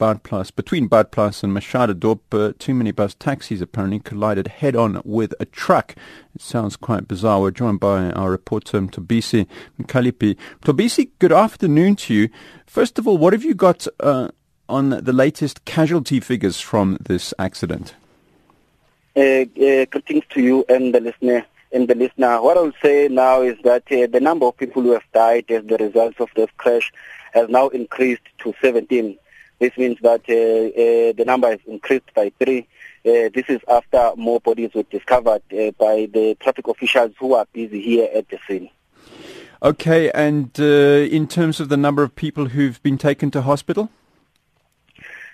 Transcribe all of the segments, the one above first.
Badplaas, between Badplaas and Machadodorp, uh, two minibus taxis apparently collided head-on with a truck. It sounds quite bizarre. We're joined by our reporter, Tobisi Mkhaliphi. Tobisi, good afternoon to you. First of all, what have you got uh, on the latest casualty figures from this accident? Uh, uh, greetings to you and the listener. And the listener, what I'll say now is that uh, the number of people who have died as the result of this crash has now increased to 17. This means that uh, uh, the number has increased by three. Uh, this is after more bodies were discovered by the traffic officials who are busy here at the scene. Okay, and in terms of the number of people who've been taken to hospital?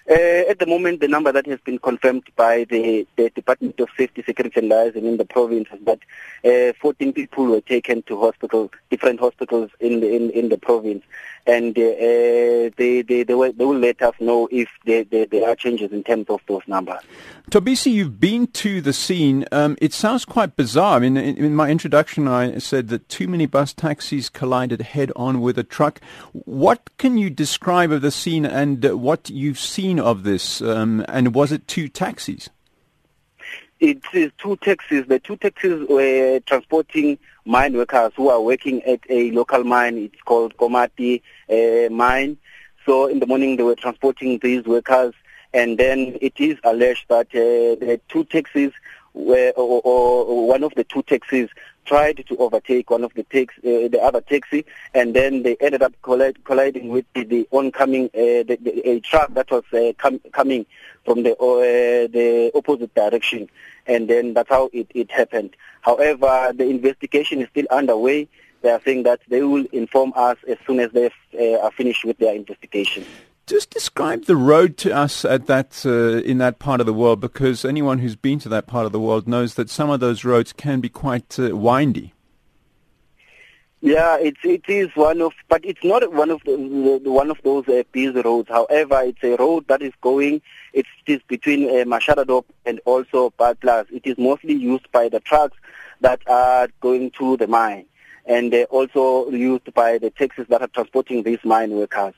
Uh, at the moment, the number that has been confirmed by the, the Department of Safety, Security and Liaison in the province is that uh, 14 people were taken to hospital, different hospitals in the, in, in the province, and uh, they, they, they, will, they will let us know if there, there, are changes in terms of those numbers. Tobisi, you've been to the scene. Um, it sounds quite bizarre. I mean, in, in, my introduction, I said that two minibus taxis collided head-on with a truck. What can you describe of the scene and uh, what you've seen of this, um, and was it two taxis? It is two taxis. The two taxis were transporting mine workers who are working at a local mine. It's called Komati uh, Mine. So in the morning they were transporting these workers, and then it is alleged that uh, the two taxis were, or, or one of the two taxis tried to overtake one of the tax, uh, the other taxi, and then they ended up collide, colliding with the, the oncoming uh, the, the, a truck that was uh, com- coming from the uh, the opposite direction, and then that's how it, it happened. However, the investigation is still underway. They are saying that they will inform us as soon as they uh, are finished with their investigation. Just describe the road to us at that uh, in that part of the world, because anyone who's been to that part of the world knows that some of those roads can be quite uh, windy. Yeah, it it is one of, but it's not one of the, one of those uh, busy roads. However, it's a road that is going. It is between uh, and also Badplaas. It is mostly used by the trucks that are going to the mine, and uh, also used by the taxis that are transporting these mine workers.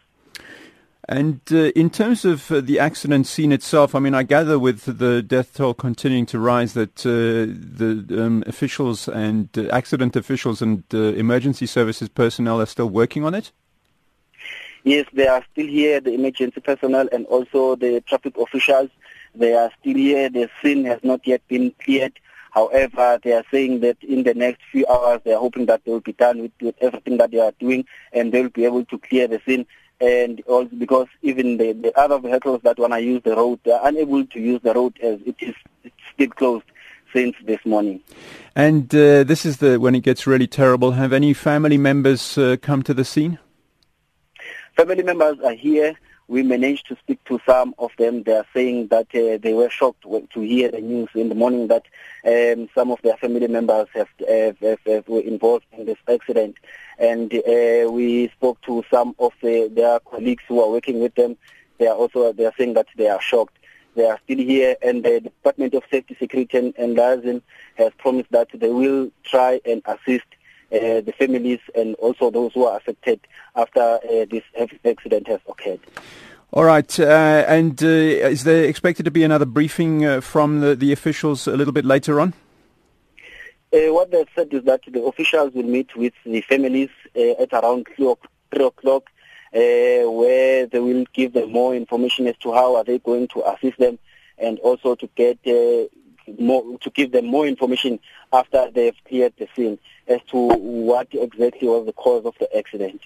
And uh, in terms of uh, the accident scene itself, I mean, I gather with the death toll continuing to rise that uh, the um, officials and uh, accident officials and uh, emergency services personnel are still working on it? Yes, they are still here, the emergency personnel and also the traffic officials. They are still here. The scene has not yet been cleared. However, they are saying that in the next few hours, they are hoping that they will be done with, with everything that they are doing and they will be able to clear the scene and also because even the, the other vehicles that want to use the road are unable to use the road as it is still closed since this morning. And uh, this is the when it gets really terrible. Have any family members uh, come to the scene? Family members are here. We managed to speak to some of them. They are saying that uh, they were shocked to hear the news in the morning that um, some of their family members have, have, have, have were involved in this accident and uh, we spoke to some of the, their colleagues who are working with them. They are also they are saying that they are shocked. They are still here, and the Department of Safety, Security, and, Liaison has promised that they will try and assist uh, the families and also those who are affected after uh, this accident has occurred. All right, uh, and uh, is there expected to be another briefing uh, from the, the officials a little bit later on? Uh, what they've said is that the officials will meet with the families uh, at around 3 o'clock, uh, where they will give them more information as to how are they going to assist them and also to get uh, more, to give them more information after they've cleared the scene as to what exactly was the cause of the accident.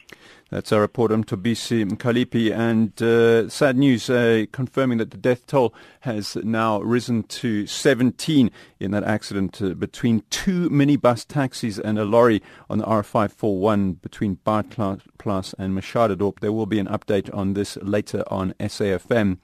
That's our reporter Tobisi Mkhaliphi, and uh, sad news uh, confirming that the death toll has now risen to 17 in that accident uh, between two minibus taxis and a lorry on the R541 between Badplaas and Machadodorp. There will be an update on this later on SAFM.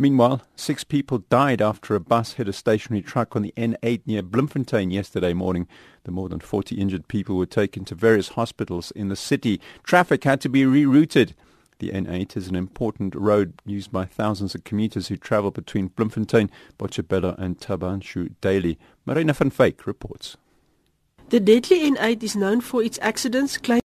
Meanwhile, six people died after a bus hit a stationary truck on the N8 near Bloemfontein yesterday morning. The more than 40 injured people were taken to various hospitals in the city. Traffic had to be rerouted. The N8 is an important road used by thousands of commuters who travel between Bloemfontein, Botshabelo and Thaba Nchu daily. Marina van Fake reports. The deadly N8 is known for its accidents,